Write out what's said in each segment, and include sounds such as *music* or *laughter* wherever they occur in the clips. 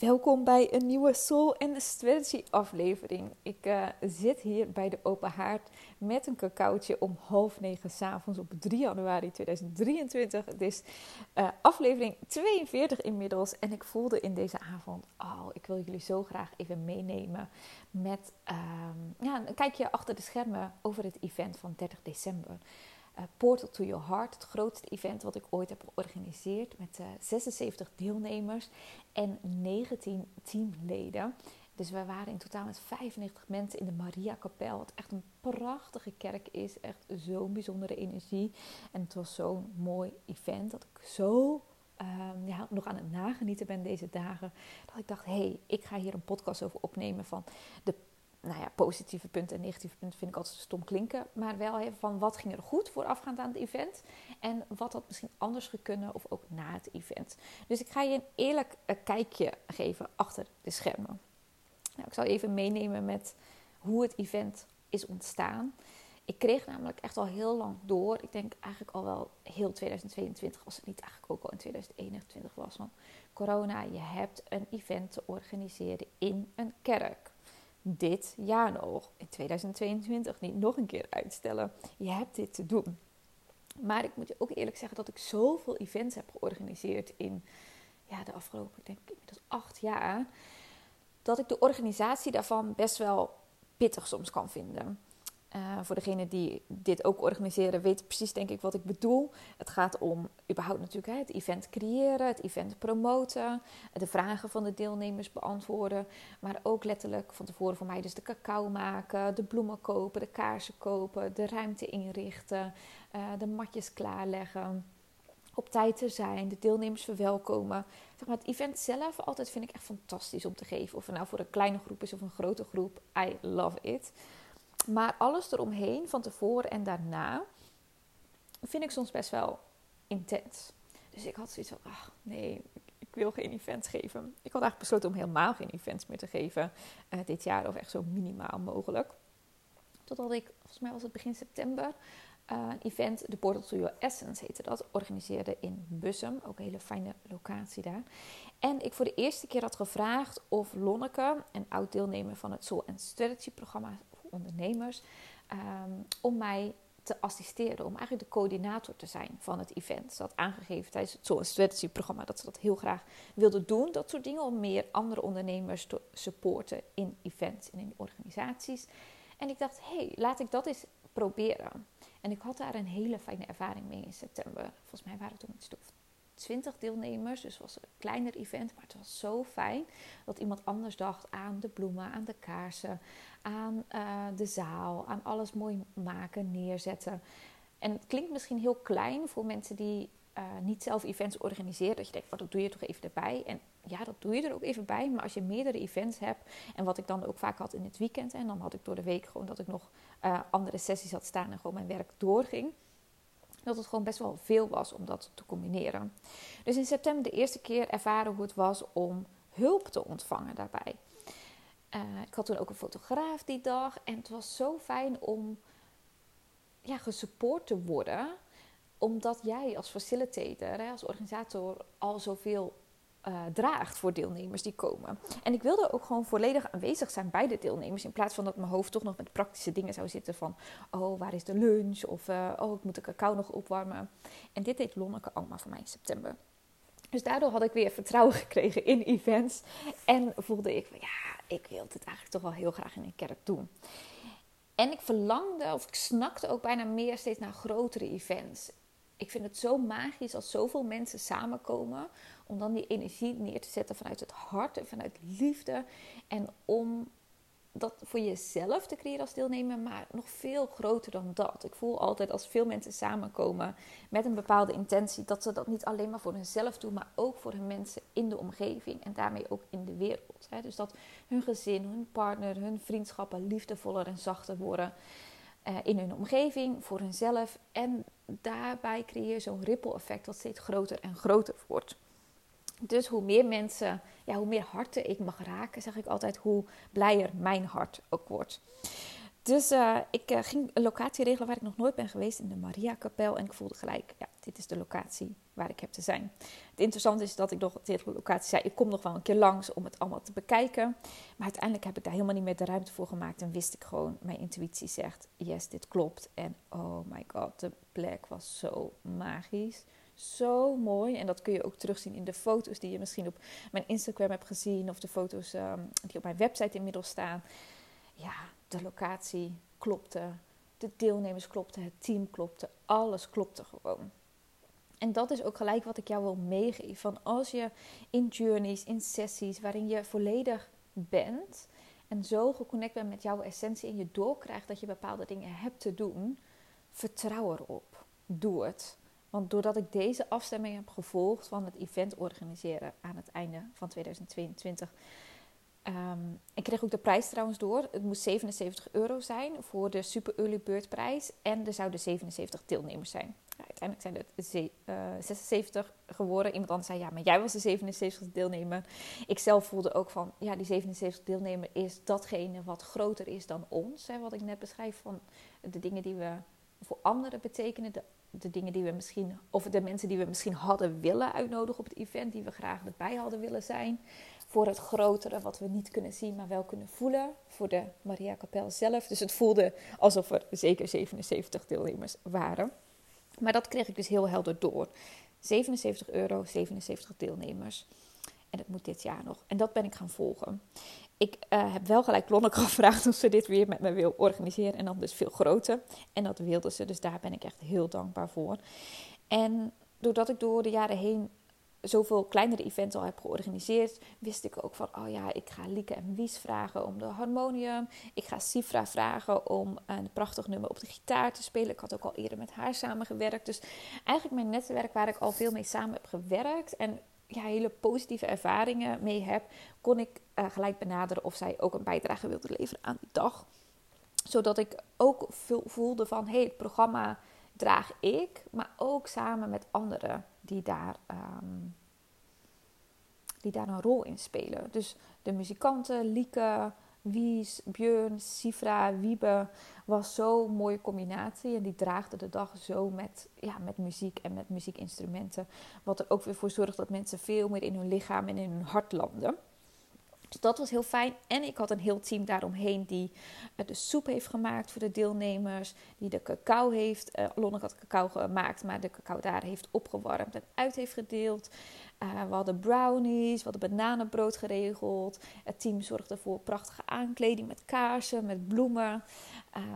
Welkom bij een nieuwe Soul and Strategy aflevering. Ik uh, zit hier bij de Open Haard met een cacaotje om half negen s'avonds op 3 januari 2023. Het is uh, aflevering 42 inmiddels en ik voelde in deze avond, oh, ik wil jullie zo graag even meenemen met uh, ja, een kijkje achter de schermen over het event van 30 december. Uh, Portal to Your Heart, het grootste event wat ik ooit heb georganiseerd met uh, 76 deelnemers en 19 teamleden. Dus we waren in totaal met 95 mensen in de Maria Kapel, wat echt een prachtige kerk is, echt zo'n bijzondere energie. En het was zo'n mooi event dat ik zo um, ja, nog aan het nagenieten ben deze dagen. Dat ik dacht, hé, hey, ik ga hier een podcast over opnemen van de nou ja, positieve punten en negatieve punten vind ik altijd stom klinken. Maar wel even van wat ging er goed voorafgaand aan het event. En wat had misschien anders gekunnen of ook na het event. Dus ik ga je een eerlijk eh, kijkje geven achter de schermen. Nou, ik zal even meenemen met hoe het event is ontstaan. Ik kreeg namelijk echt al heel lang door. Ik denk eigenlijk al wel heel 2022, als het niet eigenlijk ook al in 2021 was. Van corona, je hebt een event te organiseren in een kerk dit jaar nog, in 2022, niet nog een keer uitstellen. Je hebt dit te doen. Maar ik moet je ook eerlijk zeggen dat ik zoveel events heb georganiseerd in ja, de afgelopen, ik denk inmiddels acht jaar, dat ik de organisatie daarvan best wel pittig soms kan vinden. Uh, voor degene die dit ook organiseren, weten precies denk ik wat ik bedoel. Het gaat om überhaupt natuurlijk hè, het event creëren, het event promoten, de vragen van de deelnemers beantwoorden. Maar ook letterlijk van tevoren voor mij dus de cacao maken, de bloemen kopen, de kaarsen kopen, de ruimte inrichten, uh, de matjes klaarleggen. Op tijd te zijn, de deelnemers verwelkomen. Zeg het event zelf altijd vind ik echt fantastisch om te geven. Of het nou voor een kleine groep is of een grote groep. I love it. Maar alles eromheen, van tevoren en daarna, vind ik soms best wel intens. Dus ik had zoiets van, ach nee, ik wil geen events geven. Ik had eigenlijk besloten om helemaal geen events meer te geven uh, dit jaar, of echt zo minimaal mogelijk. Totdat ik, volgens mij was het begin september, een event, de Portal to Your Essence heette dat, organiseerde in Bussum. Ook een hele fijne locatie daar. En ik voor de eerste keer had gevraagd of Lonneke, een oud deelnemer van het Soul and Strategy programma ondernemers, um, om mij te assisteren, om eigenlijk de coördinator te zijn van het event. Had aangegeven tijdens het Soul Strategy programma dat ze dat heel graag wilde doen, dat soort dingen, om meer andere ondernemers te supporten in events en in organisaties. En ik dacht, hé, hey, laat ik dat eens proberen. En ik had daar een hele fijne ervaring mee in september. Volgens mij waren het toen een stuk 20 deelnemers. Dus het was een kleiner event. Maar het was zo fijn dat iemand anders dacht aan de bloemen, aan de kaarsen, aan uh, de zaal, aan alles mooi maken, neerzetten. En het klinkt misschien heel klein voor mensen die uh, niet zelf events organiseren. Dat je denkt, oh, dat doe je toch even erbij. En ja, dat doe je er ook even bij. Maar als je meerdere events hebt, en wat ik dan ook vaak had in het weekend, en dan had ik door de week gewoon dat ik nog uh, andere sessies had staan en gewoon mijn werk doorging dat het gewoon best wel veel was om dat te combineren. Dus in september de eerste keer ervaren hoe het was om hulp te ontvangen daarbij. Uh, ik had toen ook een fotograaf die dag en het was zo fijn om ja, gesupport te worden, omdat jij als facilitator, hè, als organisator, al zoveel uh, draagt voor deelnemers die komen. En ik wilde ook gewoon volledig aanwezig zijn bij de deelnemers. In plaats van dat mijn hoofd toch nog met praktische dingen zou zitten van... oh, waar is de lunch? Of uh, oh, ik moet de cacao nog opwarmen. En dit deed Lonneke allemaal voor mij in september. Dus daardoor had ik weer vertrouwen *laughs* gekregen in events. En voelde ik, ja, ik wil dit eigenlijk toch wel heel graag in een kerk doen. En ik verlangde, of ik snakte ook bijna meer steeds naar grotere events ik vind het zo magisch als zoveel mensen samenkomen. Om dan die energie neer te zetten vanuit het hart en vanuit liefde. En om dat voor jezelf te creëren als deelnemer, maar nog veel groter dan dat. Ik voel altijd als veel mensen samenkomen met een bepaalde intentie, dat ze dat niet alleen maar voor hunzelf doen, maar ook voor hun mensen in de omgeving en daarmee ook in de wereld. Dus dat hun gezin, hun partner, hun vriendschappen liefdevoller en zachter worden. Uh, in hun omgeving, voor hunzelf. En daarbij creëer je zo'n ripple effect dat steeds groter en groter wordt. Dus hoe meer mensen, ja, hoe meer harten ik mag raken, zeg ik altijd, hoe blijer mijn hart ook wordt. Dus uh, ik uh, ging een locatie regelen waar ik nog nooit ben geweest in de Maria Kapel. En ik voelde gelijk, ja, dit is de locatie waar ik heb te zijn. Het interessante is dat ik nog tegen de locatie zei, ik kom nog wel een keer langs om het allemaal te bekijken. Maar uiteindelijk heb ik daar helemaal niet meer de ruimte voor gemaakt en wist ik gewoon, mijn intuïtie zegt, yes, dit klopt. En oh my god, de plek was zo magisch. Zo mooi. En dat kun je ook terugzien in de foto's die je misschien op mijn Instagram hebt gezien. Of de foto's ehm, die op mijn website inmiddels staan. Ja, de locatie klopte. De deelnemers klopten. Het team klopte. Alles klopte gewoon. En dat is ook gelijk wat ik jou wil meegeven. Van als je in journeys, in sessies waarin je volledig bent en zo geconnect bent met jouw essentie en je doorkrijgt dat je bepaalde dingen hebt te doen, vertrouw erop. Doe het. Want doordat ik deze afstemming heb gevolgd van het event organiseren aan het einde van 2022. Um, ehm, ik kreeg ook de prijs trouwens door. Het moest 77 euro zijn voor de Super Early Bird prijs. En er zouden 77 deelnemers zijn. uiteindelijk zijn het uh, 76 geworden. Iemand anders zei, ja, maar jij was de 77 deelnemer. Ik zelf voelde ook van, ja, die 77 deelnemer is datgene wat groter is dan ons. Hè, wat ik net beschrijf van de dingen die we voor anderen betekenen. De de dingen die we misschien, of de mensen die we misschien hadden willen uitnodigen op het event, die we graag erbij hadden willen zijn. Voor het grotere, wat we niet kunnen zien, maar wel kunnen voelen. Voor de Maria Kapel zelf. Dus het voelde alsof er zeker 77 deelnemers waren. Maar dat kreeg ik dus heel helder door. 77 euro, 77 deelnemers. En het moet dit jaar nog. En dat ben ik gaan volgen ik uh, heb wel gelijk Lonneke *laughs* gevraagd of ze dit weer met me wil organiseren. En dan dus veel groter. En dat wilde ze. Dus daar ben ik echt heel dankbaar voor. En doordat ik door de jaren heen zoveel kleinere events al heb georganiseerd, wist ik ook van, oh ja, ik ga Lieke en Wies vragen om de harmonium. Ik ga Sifra vragen om een prachtig nummer op de gitaar te spelen. Ik had ook al eerder met haar samengewerkt. Dus eigenlijk mijn netwerk waar ik al veel mee samen heb gewerkt. En ja, hele positieve ervaringen mee heb, kon ik uh, gelijk benaderen of zij ook een bijdrage wilde leveren aan die dag. Zodat ik ook voelde van, hé, hey, het programma draag ik, maar ook samen met anderen die daar, um, die daar een rol in spelen. Dus de muzikanten, Lieke, Wies, Björn, Sifra, Wiebe was zo'n mooie combinatie. En die draagde de dag zo met, ja, met muziek en met muziekinstrumenten. Wat er ook weer voor zorgt dat mensen veel meer in hun lichaam en in hun hart landen. Dus dat was heel fijn. En ik had een heel team daaromheen die uh, de soep heeft gemaakt voor de deelnemers. Die de cacao heeft. Uh, Lonneke had cacao gemaakt, maar de cacao daar heeft opgewarmd en uit heeft gedeeld. Uh, we hadden brownies, we hadden bananenbrood geregeld. Het team zorgde voor prachtige aankleding met kaarsen, met bloemen.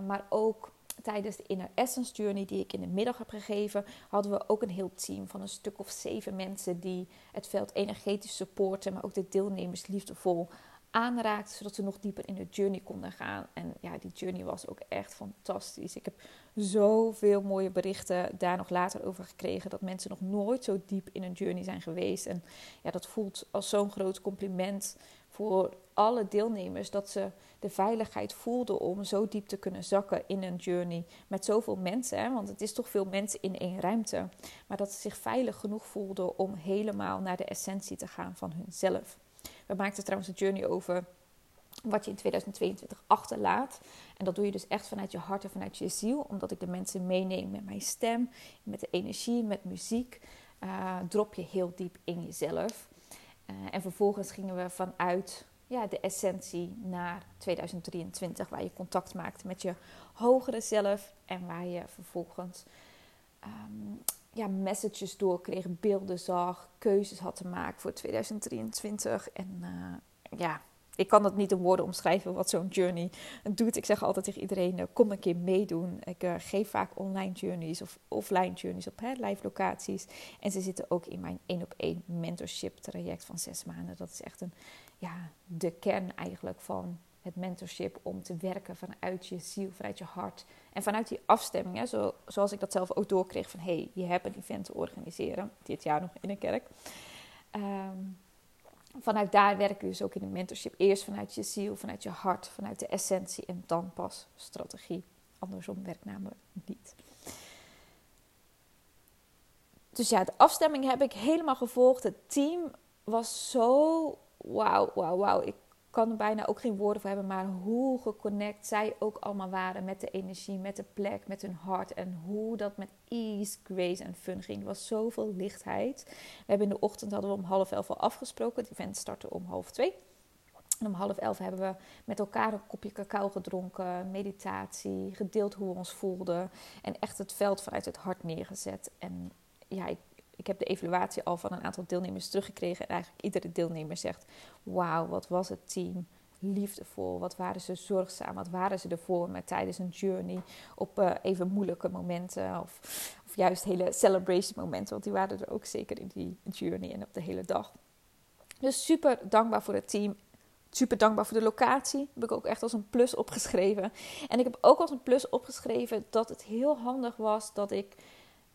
maar ook tijdens de Inner Essence Journey die ik in de middag heb gegeven, hadden we ook een heel team van een stuk of zeven mensen die het veld energetisch supporten, maar ook de deelnemers liefdevol aanraakten, zodat ze nog dieper in de journey konden gaan. En ja, die journey was ook echt fantastisch. Ik heb zoveel mooie berichten daar nog later over gekregen, dat mensen nog nooit zo diep in een journey zijn geweest. En ja, dat voelt als zo'n groot compliment voor alle deelnemers dat ze de veiligheid voelden om zo diep te kunnen zakken in een journey met zoveel mensen. Hè? Want het is toch veel mensen in één ruimte. Maar dat ze zich veilig genoeg voelden om helemaal naar de essentie te gaan van hunzelf. We maakten trouwens een journey over wat je in 2022 achterlaat. En dat doe je dus echt vanuit je hart en vanuit je ziel. Omdat ik de mensen meeneem met mijn stem, met de energie, met muziek. Uh, drop je heel diep in jezelf. Uh, en vervolgens gingen we vanuit ja, de essentie naar 2023, waar je contact maakt met je hogere zelf en waar je vervolgens um, ja, messages doorkreeg, beelden zag, keuzes had te maken voor 2023. En uh, ja, ik kan het niet in woorden omschrijven wat zo'n journey doet. Ik zeg altijd tegen iedereen: uh, kom een keer meedoen. Ik uh, geef vaak online journeys of offline journeys op hè, live locaties. En ze zitten ook in mijn één op één mentorship traject van zes maanden. Dat is echt een, ja, de kern eigenlijk van het mentorship om te werken vanuit je ziel, vanuit je hart. En vanuit die afstemming, hè, zo, zoals ik dat zelf ook doorkreeg van... hé, hey, je hebt een event te organiseren, dit jaar nog in een kerk. Um, vanuit daar werk je dus ook in de mentorship. Eerst vanuit je ziel, vanuit je hart, vanuit de essentie en dan pas strategie. Andersom werkt namelijk niet. Dus ja, de afstemming heb ik helemaal gevolgd. Het team was zo wauw, wauw, wauw. Ik kan er bijna ook geen woorden voor hebben, maar hoe geconnect zij ook allemaal waren met de energie, met de plek, met hun hart. En hoe dat met ease, grace en fun ging. Er was zoveel lichtheid. We hebben in de ochtend hadden we om half elf al afgesproken. Het event startte om half twee. En om half elf hebben we met elkaar een kopje cacao gedronken, meditatie, gedeeld hoe we ons voelden. En echt het veld vanuit het hart neergezet. En ja, ik ik heb de evaluatie al van een aantal deelnemers teruggekregen. En eigenlijk iedere deelnemer zegt: Wauw, wat was het team liefdevol? Wat waren ze zorgzaam? Wat waren ze ervoor met tijdens een journey? Op uh, even moeilijke momenten of, of juist hele celebration momenten. Want die waren er ook zeker in die journey en op de hele dag. Dus super dankbaar voor het team. Super dankbaar voor de locatie. Heb ik ook echt als een plus opgeschreven. En ik heb ook als een plus opgeschreven dat het heel handig was dat ik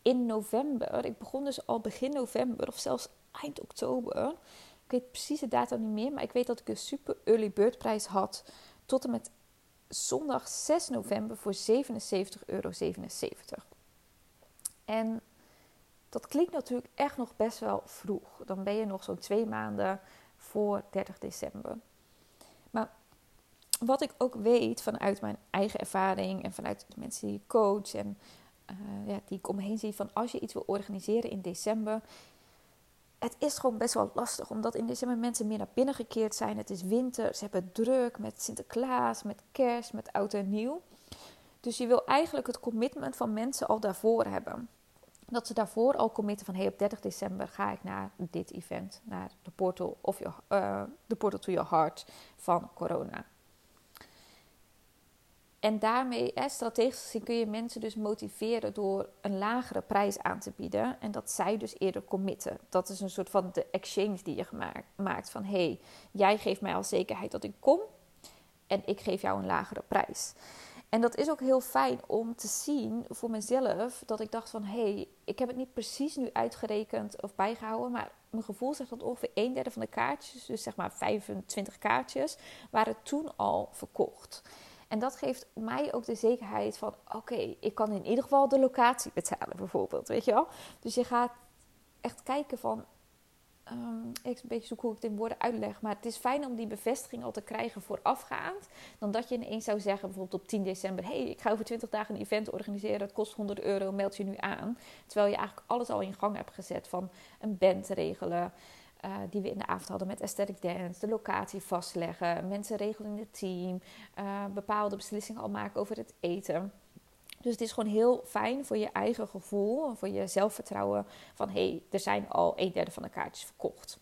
in november, ik begon dus al begin november of zelfs eind oktober. Ik weet precies de datum niet meer, maar ik weet dat ik een super early bird prijs had tot en met zondag 6 november voor 77,77 euro. En dat klinkt natuurlijk echt nog best wel vroeg. Dan ben je nog zo'n twee maanden voor 30 december. Maar wat ik ook weet vanuit mijn eigen ervaring en vanuit de mensen die ik coach en uh, ja, die ik om me heen zie van als je iets wil organiseren in december. Het is gewoon best wel lastig, omdat in december mensen meer naar binnen gekeerd zijn. Het is winter, ze hebben druk met Sinterklaas, met kerst, met oud en nieuw. Dus je wil eigenlijk het commitment van mensen al daarvoor hebben. Dat ze daarvoor al committen van hey, op 30 december ga ik naar dit event, naar de portal, of your, uh, de portal to your heart van corona. En daarmee, strategisch gezien, kun je mensen dus motiveren door een lagere prijs aan te bieden. En dat zij dus eerder committen. Dat is een soort van de exchange die je maakt. Van hé, hey, jij geeft mij al zekerheid dat ik kom. En ik geef jou een lagere prijs. En dat is ook heel fijn om te zien voor mezelf. Dat ik dacht van hé, hey, ik heb het niet precies nu uitgerekend of bijgehouden. Maar mijn gevoel zegt dat ongeveer een derde van de kaartjes, dus zeg maar 25 kaartjes, waren toen al verkocht. En dat geeft mij ook de zekerheid van: oké, ik kan in ieder geval de locatie betalen, bijvoorbeeld. Weet je wel? Dus je gaat echt kijken van. Um, ik een beetje zoek hoe ik in woorden uitleg. Maar het is fijn om die bevestiging al te krijgen voorafgaand. Dan dat je ineens zou zeggen, bijvoorbeeld op 10 december: hé, hey, ik ga over 20 dagen een event organiseren. Het kost 100 euro, meld je nu aan. Terwijl je eigenlijk alles al in gang hebt gezet: van een band regelen. Uh, die we in de avond hadden met aesthetic dance, de locatie vastleggen, mensen regelen in het team, uh, bepaalde beslissingen al maken over het eten. Dus het is gewoon heel fijn voor je eigen gevoel voor je zelfvertrouwen van hé, hey, er zijn al een derde van de kaartjes verkocht.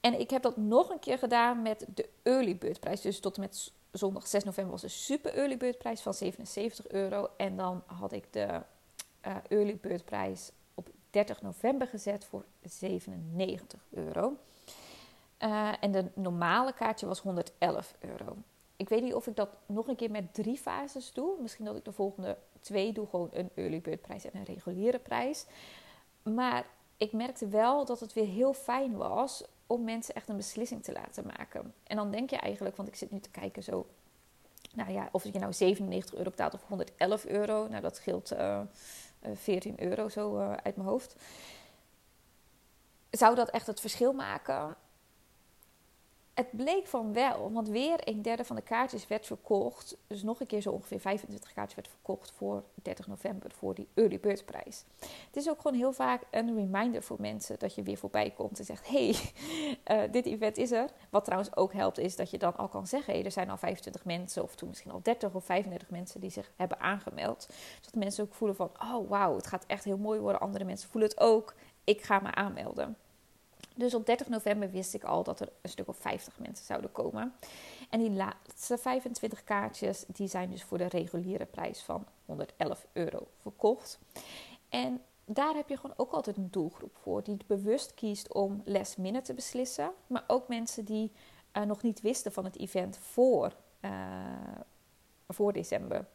En ik heb dat nog een keer gedaan met de early bird prijs. Dus tot en met zondag 6 november was een super early bird prijs van 77 euro. En dan had ik de uh, early bird prijs 30 november gezet voor 97 euro. Uh, en de normale kaartje was 111 euro. Ik weet niet of ik dat nog een keer met drie fases doe. Misschien dat ik de volgende twee doe, gewoon een early bird prijs en een reguliere prijs. Maar ik merkte wel dat het weer heel fijn was om mensen echt een beslissing te laten maken. En dan denk je eigenlijk, want ik zit nu te kijken zo, nou ja, of je nou 97 euro betaalt of 111 euro. Nou, dat scheelt uh, 14 eh, euro zo eh, uit mijn hoofd. Zou dat echt het verschil maken? Het bleek van wel, want weer een derde van de kaartjes werd verkocht. Dus nog een keer zo ongeveer 25 kaartjes werd verkocht voor 30 november, voor die early bird prijs. Het is ook gewoon heel vaak een reminder voor mensen dat je weer voorbij komt en zegt: hey, uh, *laughs* dit event is er. Wat trouwens ook helpt, is dat je dan al kan zeggen: hey, er zijn al 25 mensen, of toen misschien al 30 of 35 mensen die zich hebben aangemeld. Zodat mensen ook voelen van: oh wauw, het gaat echt heel mooi worden. Andere mensen voelen het ook. Ik ga me aanmelden. Dus op 30 november wist ik al dat er een stuk of 50 mensen zouden komen. En die laatste 25 kaartjes, die zijn dus voor de reguliere prijs van 111 euro verkocht. En daar heb je gewoon ook altijd een doelgroep voor die bewust kiest om last minute te beslissen. Maar ook mensen die uh, nog niet wisten van het event voor, uh, voor december.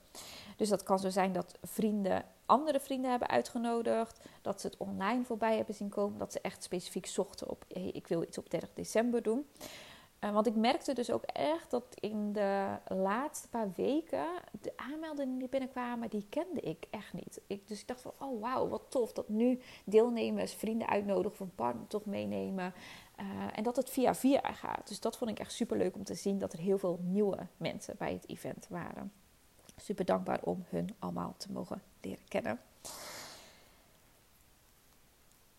Dus dat kan zo zijn dat vrienden andere vrienden hebben uitgenodigd. Dat ze het online voorbij hebben zien komen. Dat ze echt specifiek zochten op: hey, ik wil iets op 30 december doen. Uh, want ik merkte dus ook echt dat in de laatste paar weken de aanmeldingen die binnenkwamen, die kende ik echt niet. Ik, dus ik dacht van, oh wauw, wat tof dat nu deelnemers, vrienden uitnodigen of een partner toch meenemen. Uh, en dat het via via gaat. Dus dat vond ik echt super leuk om te zien dat er heel veel nieuwe mensen bij het event waren. Super dankbaar om hun allemaal te mogen leren kennen.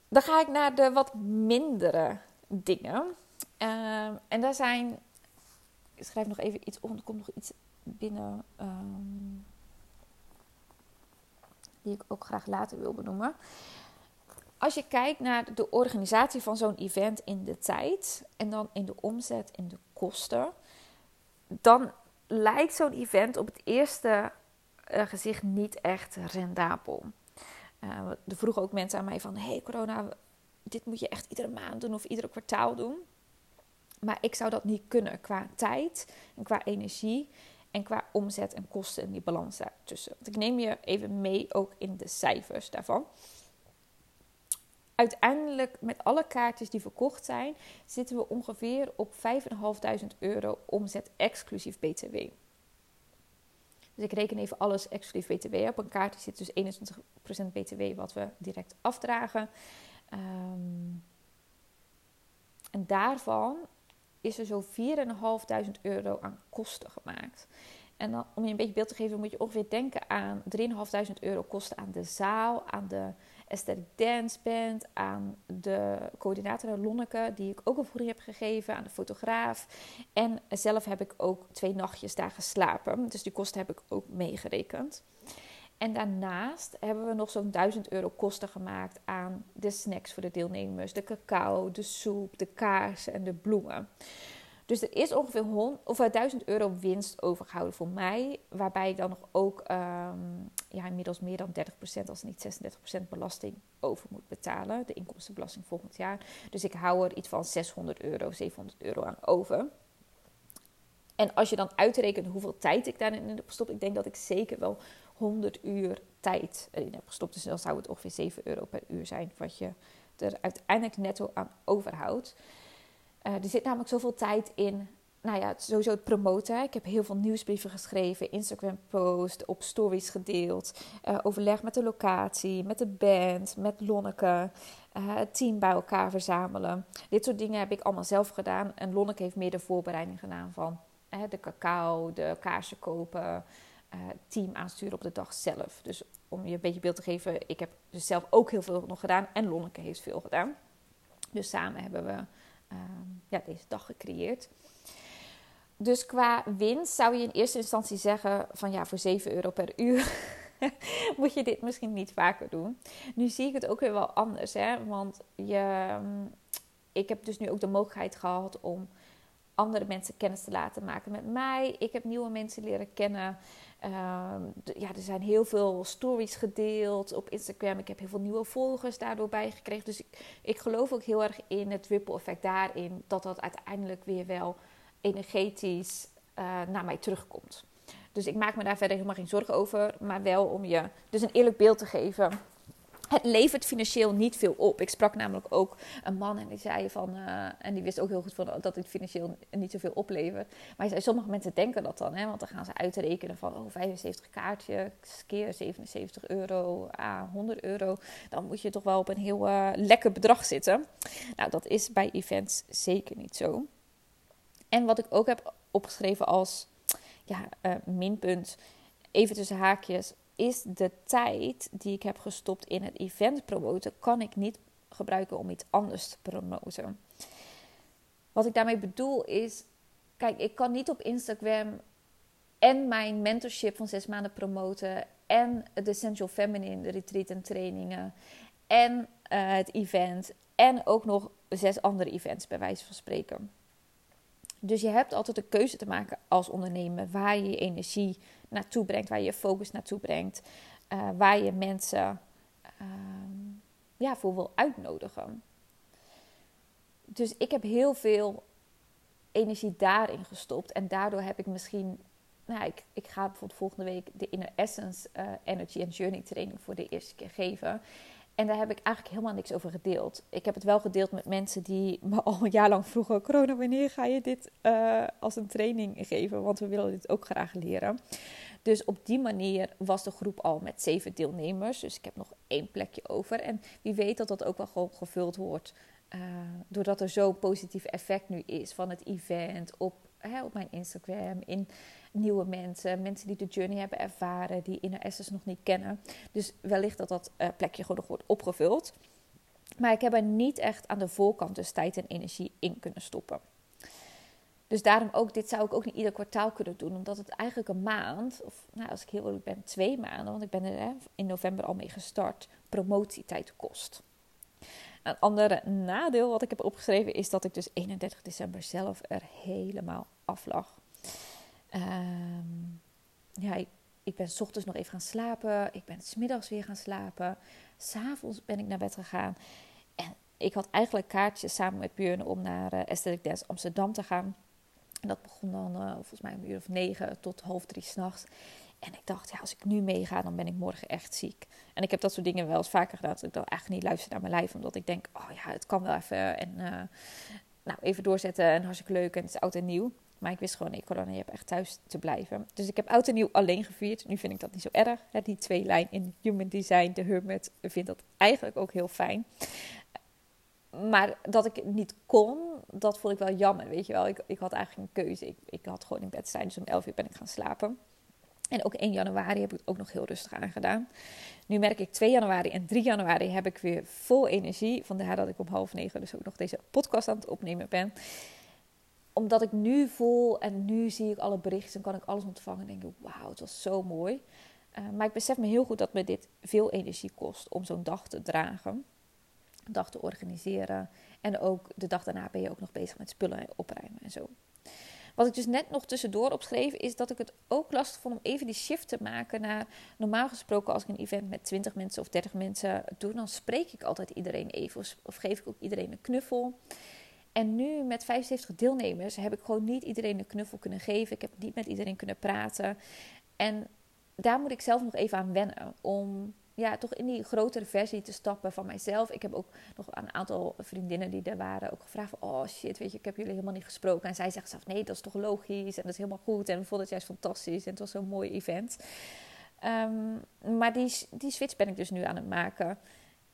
Dan ga ik naar de wat mindere dingen. Uh, en daar zijn. Ik schrijf nog even iets onder. Er komt nog iets binnen. Um, die ik ook graag later wil benoemen. Als je kijkt naar de organisatie van zo'n event in de tijd en dan in de omzet en de kosten, dan lijkt zo'n event op het eerste uh, gezicht niet echt rendabel. Uh, er vroegen ook mensen aan mij van, hey corona, dit moet je echt iedere maand doen of iedere kwartaal doen. Maar ik zou dat niet kunnen qua tijd en qua energie en qua omzet en kosten en die balans daartussen. Want ik neem je even mee ook in de cijfers daarvan. Uiteindelijk met alle kaartjes die verkocht zijn, zitten we ongeveer op 5.500 euro omzet exclusief BTW. Dus ik reken even alles exclusief BTW op. Een kaartje zit dus 21% BTW wat we direct afdragen. Um, en daarvan is er zo'n 4.500 euro aan kosten gemaakt. En dan, om je een beetje beeld te geven, moet je ongeveer denken aan 3.500 euro kosten aan de zaal, aan de aesthetic dance band, aan de coördinator Lonneke, die ik ook een voering heb gegeven, aan de fotograaf. En zelf heb ik ook twee nachtjes daar geslapen. Dus die kosten heb ik ook meegerekend. En daarnaast hebben we nog zo'n 1000 euro kosten gemaakt aan de snacks voor de deelnemers. De cacao, de soep, de kaarsen en de bloemen. Dus er is ongeveer 100, of 1000 euro winst overgehouden voor mij. Waarbij ik dan nog ook um, ja, inmiddels meer dan 30%, als niet 36% belasting over moet betalen. De inkomstenbelasting volgend jaar. Dus ik hou er iets van 600 euro, 700 euro aan over. En als je dan uitrekent hoeveel tijd ik daarin heb gestopt, ik denk dat ik zeker wel 100 uur tijd erin heb gestopt. Dus dan zou het ongeveer 7 euro per uur zijn wat je er uiteindelijk netto aan overhoudt. Uh, er zit namelijk zoveel tijd in. Nou ja, sowieso het promoten. Ik heb heel veel nieuwsbrieven geschreven, Instagram-post, op stories gedeeld. Uh, overleg met de locatie, met de band, met Lonneke. Uh, het team bij elkaar verzamelen. Dit soort dingen heb ik allemaal zelf gedaan. En Lonneke heeft meer de voorbereiding gedaan van de cacao, de kaarsen kopen, team aansturen op de dag zelf. Dus om je een beetje beeld te geven, ik heb dus zelf ook heel veel nog gedaan en Lonneke heeft veel gedaan. Dus samen hebben we ja, deze dag gecreëerd. Dus qua winst zou je in eerste instantie zeggen van ja, voor 7 euro per uur *laughs* moet je dit misschien niet vaker doen. Nu zie ik het ook weer wel anders, hè? want je, ik heb dus nu ook de mogelijkheid gehad om andere mensen kennis te laten maken met mij. Ik heb nieuwe mensen leren kennen. Ehm, ja, er zijn heel veel stories gedeeld op Instagram. Ik heb heel veel nieuwe volgers daardoor bijgekregen. Dus ik, ik geloof ook heel erg in het ripple effect daarin. Dat dat uiteindelijk weer wel energetisch uh, naar mij terugkomt. Dus ik maak me daar verder helemaal geen zorgen over. Maar wel om je dus een eerlijk beeld te geven het levert financieel niet veel op. Ik sprak namelijk ook een man en die zei van, uh, en die wist ook heel goed van dat het financieel niet zoveel oplevert. Maar hij zei, sommige mensen denken dat dan, hè, want dan gaan ze uitrekenen van, oh 75 kaartjes keer 77 euro, ah, 100 euro. Dan moet je toch wel op een heel uh, lekker bedrag zitten. Nou, dat is bij events zeker niet zo. En wat ik ook heb opgeschreven als ja, uh, minpunt, even tussen haakjes, is de tijd die ik heb gestopt in het event promoten, kan ik niet gebruiken om iets anders te promoten. Wat ik daarmee bedoel is, kijk, ik kan niet op Instagram en mijn mentorship van zes maanden promoten en de Essential Feminine retreat en trainingen en uh, het event en ook nog zes andere events bij wijze van spreken. Dus je hebt altijd de keuze te maken als ondernemer waar je je energie naartoe brengt, waar je focus naartoe brengt, uh, waar je mensen uh, ja, voor wil uitnodigen. Dus ik heb heel veel energie daarin gestopt en daardoor heb ik misschien, nou, ik, ik ga bijvoorbeeld volgende week de Inner Essence uh, Energy and Journey training voor de eerste keer geven. En daar heb ik eigenlijk helemaal niks over gedeeld. Ik heb het wel gedeeld met mensen die me al een jaar lang vroegen: Corona, wanneer ga je dit uh, als een training geven? Want we willen dit ook graag leren. Dus op die manier was de groep al met zeven deelnemers. Dus ik heb nog één plekje over. En wie weet dat dat ook wel gewoon gevuld wordt. Uh, doordat er zo'n positief effect nu is van het event op, op mijn Instagram, in nieuwe mensen, mensen die de journey hebben ervaren, die Inner Essence nog niet kennen. Dus wellicht dat dat uh, plekje gewoon nog wordt opgevuld. Maar ik heb er niet echt aan de voorkant dus tijd en energie in kunnen stoppen. Dus daarom ook, dit zou ik ook niet ieder kwartaal kunnen doen, omdat het eigenlijk een maand, of nou, als ik heel eerlijk ben, twee maanden, want ik ben er in november al mee gestart, promotietijd kost. Een ander nadeel wat ik heb opgeschreven is dat ik dus 31 december zelf er helemaal af lag. Um, ja, ik, ik ben s ochtends nog even gaan slapen. Ik ben smiddags weer gaan slapen. S'avonds ben ik naar bed gegaan. En ik had eigenlijk kaartjes samen met Björn om naar uh, Aesthetic Dance Amsterdam te gaan. En dat begon dan uh, volgens mij om uur of negen tot half drie s'nachts. En ik dacht, ja, als ik nu meega, dan ben ik morgen echt ziek. En ik heb dat soort dingen wel eens vaker gedaan. Dat ik dan eigenlijk niet luister naar mijn lijf. Omdat ik denk, oh ja, het kan wel even. En uh, nou, even doorzetten. En hartstikke leuk. En het is oud en nieuw. Maar ik wist gewoon, nee, corona, je hebt echt thuis te blijven. Dus ik heb oud en nieuw alleen gevierd. Nu vind ik dat niet zo erg. Die twee lijn in Human Design, de Hermit, vind dat eigenlijk ook heel fijn. Maar dat ik niet kon, dat vond ik wel jammer, weet je wel. Ik, ik had eigenlijk een keuze. Ik, ik had gewoon in bed staan, dus om 11 uur ben ik gaan slapen. En ook 1 januari heb ik het ook nog heel rustig aangedaan. Nu merk ik 2 januari en 3 januari heb ik weer vol energie. Vandaar dat ik om half negen dus ook nog deze podcast aan het opnemen ben omdat ik nu voel en nu zie ik alle berichten en kan ik alles ontvangen. En denk ik, wauw, het was zo mooi. Uh, maar ik besef me heel goed dat me dit veel energie kost om zo'n dag te dragen. Een dag te organiseren. En ook de dag daarna ben je ook nog bezig met spullen opruimen en zo. Wat ik dus net nog tussendoor opschreef, is dat ik het ook lastig vond om even die shift te maken naar. Normaal gesproken, als ik een event met 20 mensen of 30 mensen doe, dan spreek ik altijd iedereen even. Of, of geef ik ook iedereen een knuffel. En nu met 75 deelnemers heb ik gewoon niet iedereen een knuffel kunnen geven. Ik heb niet met iedereen kunnen praten. En daar moet ik zelf nog even aan wennen. Om ja, toch in die grotere versie te stappen van mijzelf. Ik heb ook nog een aantal vriendinnen die er waren ook gevraagd van... Oh shit, weet je, ik heb jullie helemaal niet gesproken. En zij zegt zelf, nee, dat is toch logisch en dat is helemaal goed. En we vonden het juist fantastisch en het was zo'n mooi event. Um, maar die, die switch ben ik dus nu aan het maken.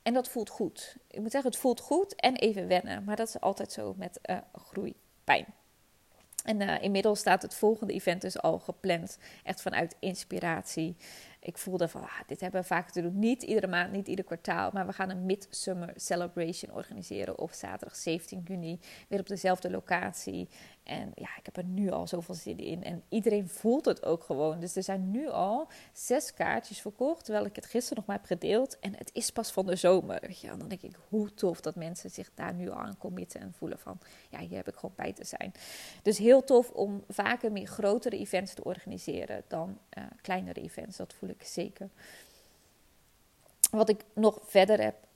En dat voelt goed. Ik moet zeggen, het voelt goed en even wennen. Maar dat is altijd zo met uh, groeipijn. En uh, inmiddels staat het volgende event dus al gepland. Echt vanuit inspiratie ik voelde van, ah, dit hebben we vaak doen. Niet iedere maand, niet ieder kwartaal. Maar we gaan een Midsummer Celebration organiseren op zaterdag 17 juni. Weer op dezelfde locatie. En ja, ik heb er nu al zoveel zin in. En iedereen voelt het ook gewoon. Dus er zijn nu al zes kaartjes verkocht. Terwijl ik het gisteren nog maar heb gedeeld. En het is pas van de zomer. Weet je. Dan denk ik, hoe tof dat mensen zich daar nu al aan committen. En voelen van, ja, hier heb ik gewoon bij te zijn. Dus heel tof om vaker meer grotere events te organiseren dan uh, kleinere events. Dat voel ik zeker. Wat ik nog verder heb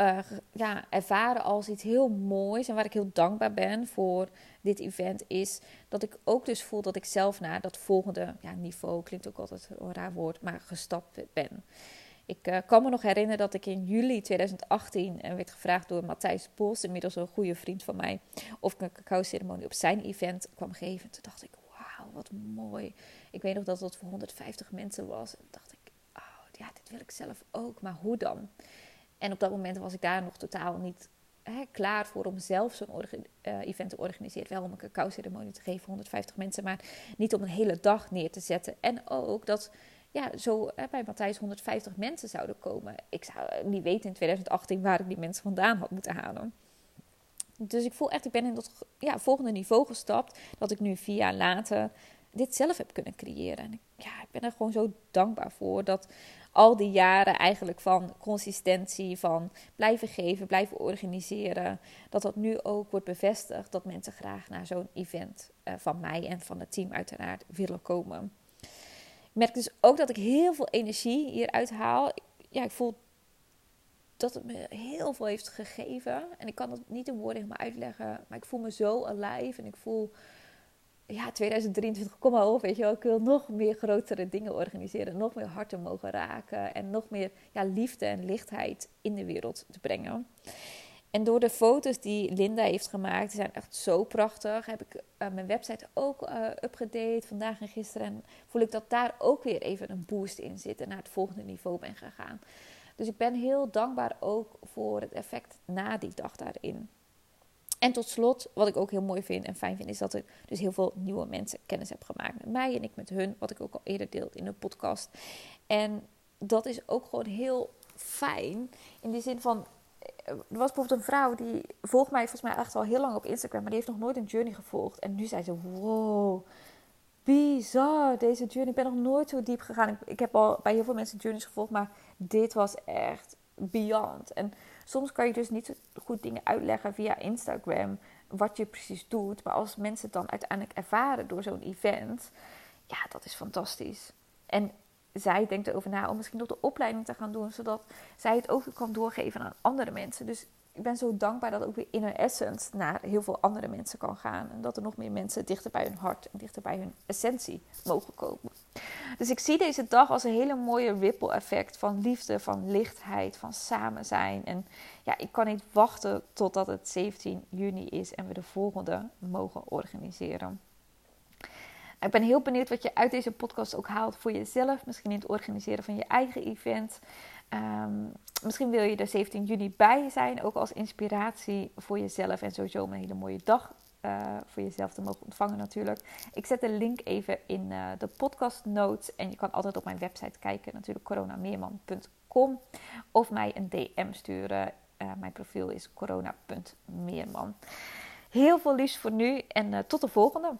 uh, ja, ervaren als iets heel moois en waar ik heel dankbaar ben voor dit event, is dat ik ook dus voel dat ik zelf naar dat volgende ja, niveau, klinkt ook altijd een raar woord, maar gestapt ben. Ik uh, kan me nog herinneren dat ik in juli 2018 uh, werd gevraagd door Matthijs Bos, inmiddels een goede vriend van mij, of ik een cacao-ceremonie op zijn event kwam geven. Toen dacht ik, wauw, wat mooi. Ik weet nog dat het voor 150 mensen was. En dacht ik, oh ja, dit wil ik zelf ook, maar hoe dan? En op dat moment was ik daar nog totaal niet hè, klaar voor om zelf zo'n uh, event te organiseren. Wel om een cacao-ceremonie te geven, 150 mensen, maar niet om een hele dag neer te zetten. En ook dat ja, zo hè, bij Matthijs 150 mensen zouden komen. Ik zou niet weten in 2018 waar ik die mensen vandaan had moeten halen. Dus ik voel echt, ik ben in dat ja, volgende niveau gestapt. Dat ik nu vier jaar later dit zelf heb kunnen creëren. En ja, ik ben er gewoon zo dankbaar voor dat al die jaren eigenlijk van consistentie, van blijven geven, blijven organiseren, dat dat nu ook wordt bevestigd dat mensen graag naar zo'n event uh, van mij en van het team uiteraard willen komen. Ik merk dus ook dat ik heel veel energie hieruit haal. Ja, ik voel dat het me heel veel heeft gegeven. En ik kan het niet in woorden helemaal uitleggen, maar ik voel me zo alive en ik voel ja, 2023, kom maar op, weet je wel. Ik wil nog meer grotere dingen organiseren. Nog meer harten mogen raken. En nog meer ja, liefde en lichtheid in de wereld te brengen. En door de foto's die Linda heeft gemaakt, die zijn echt zo prachtig. Heb ik uh, mijn website ook uh, upgedate vandaag en gisteren. En voel ik dat daar ook weer even een boost in zit. En naar het volgende niveau ben gegaan. Dus ik ben heel dankbaar ook voor het effect na die dag daarin. En tot slot, wat ik ook heel mooi vind en fijn vind, is dat ik dus heel veel nieuwe mensen kennis heb gemaakt met mij en ik met hun, wat ik ook al eerder deelde in de podcast. En dat is ook gewoon heel fijn in die zin van. Er was bijvoorbeeld een vrouw die volgt mij volgens mij echt al heel lang op Instagram, maar die heeft nog nooit een journey gevolgd. En nu zei ze: Wow, bizar deze journey. Ik ben nog nooit zo diep gegaan. Ik, ik heb al bij heel veel mensen journeys gevolgd, maar dit was echt beyond. En soms kan je dus niet goed dingen uitleggen via Instagram wat je precies doet. Maar als mensen het dan uiteindelijk ervaren door zo'n event, ja, dat is fantastisch. En zij denkt erover na om misschien nog de opleiding te gaan doen, zodat zij het ook kan doorgeven aan andere mensen. Dus ik ben zo dankbaar dat ook weer Inner Essence naar heel veel andere mensen kan gaan. En dat er nog meer mensen dichter bij hun hart en dichter bij hun essentie mogen komen. Dus ik zie deze dag als een hele mooie ripple effect van liefde, van lichtheid, van samen zijn. En ja, ik kan niet wachten totdat het 17 juni is en we de volgende mogen organiseren. Ik ben heel benieuwd wat je uit deze podcast ook haalt voor jezelf. Misschien in het organiseren van je eigen event. Ehm, misschien wil je er 17 juni bij zijn, ook als inspiratie voor jezelf en sowieso om een hele mooie dag uh, voor jezelf te mogen ontvangen natuurlijk. Ik zet de link even in uh, de podcast notes en je kan altijd op mijn website kijken, natuurlijk coronameerman.com of mij een DM sturen. Uh, mijn profiel is corona.meerman. Heel veel liefs voor nu en tot de volgende.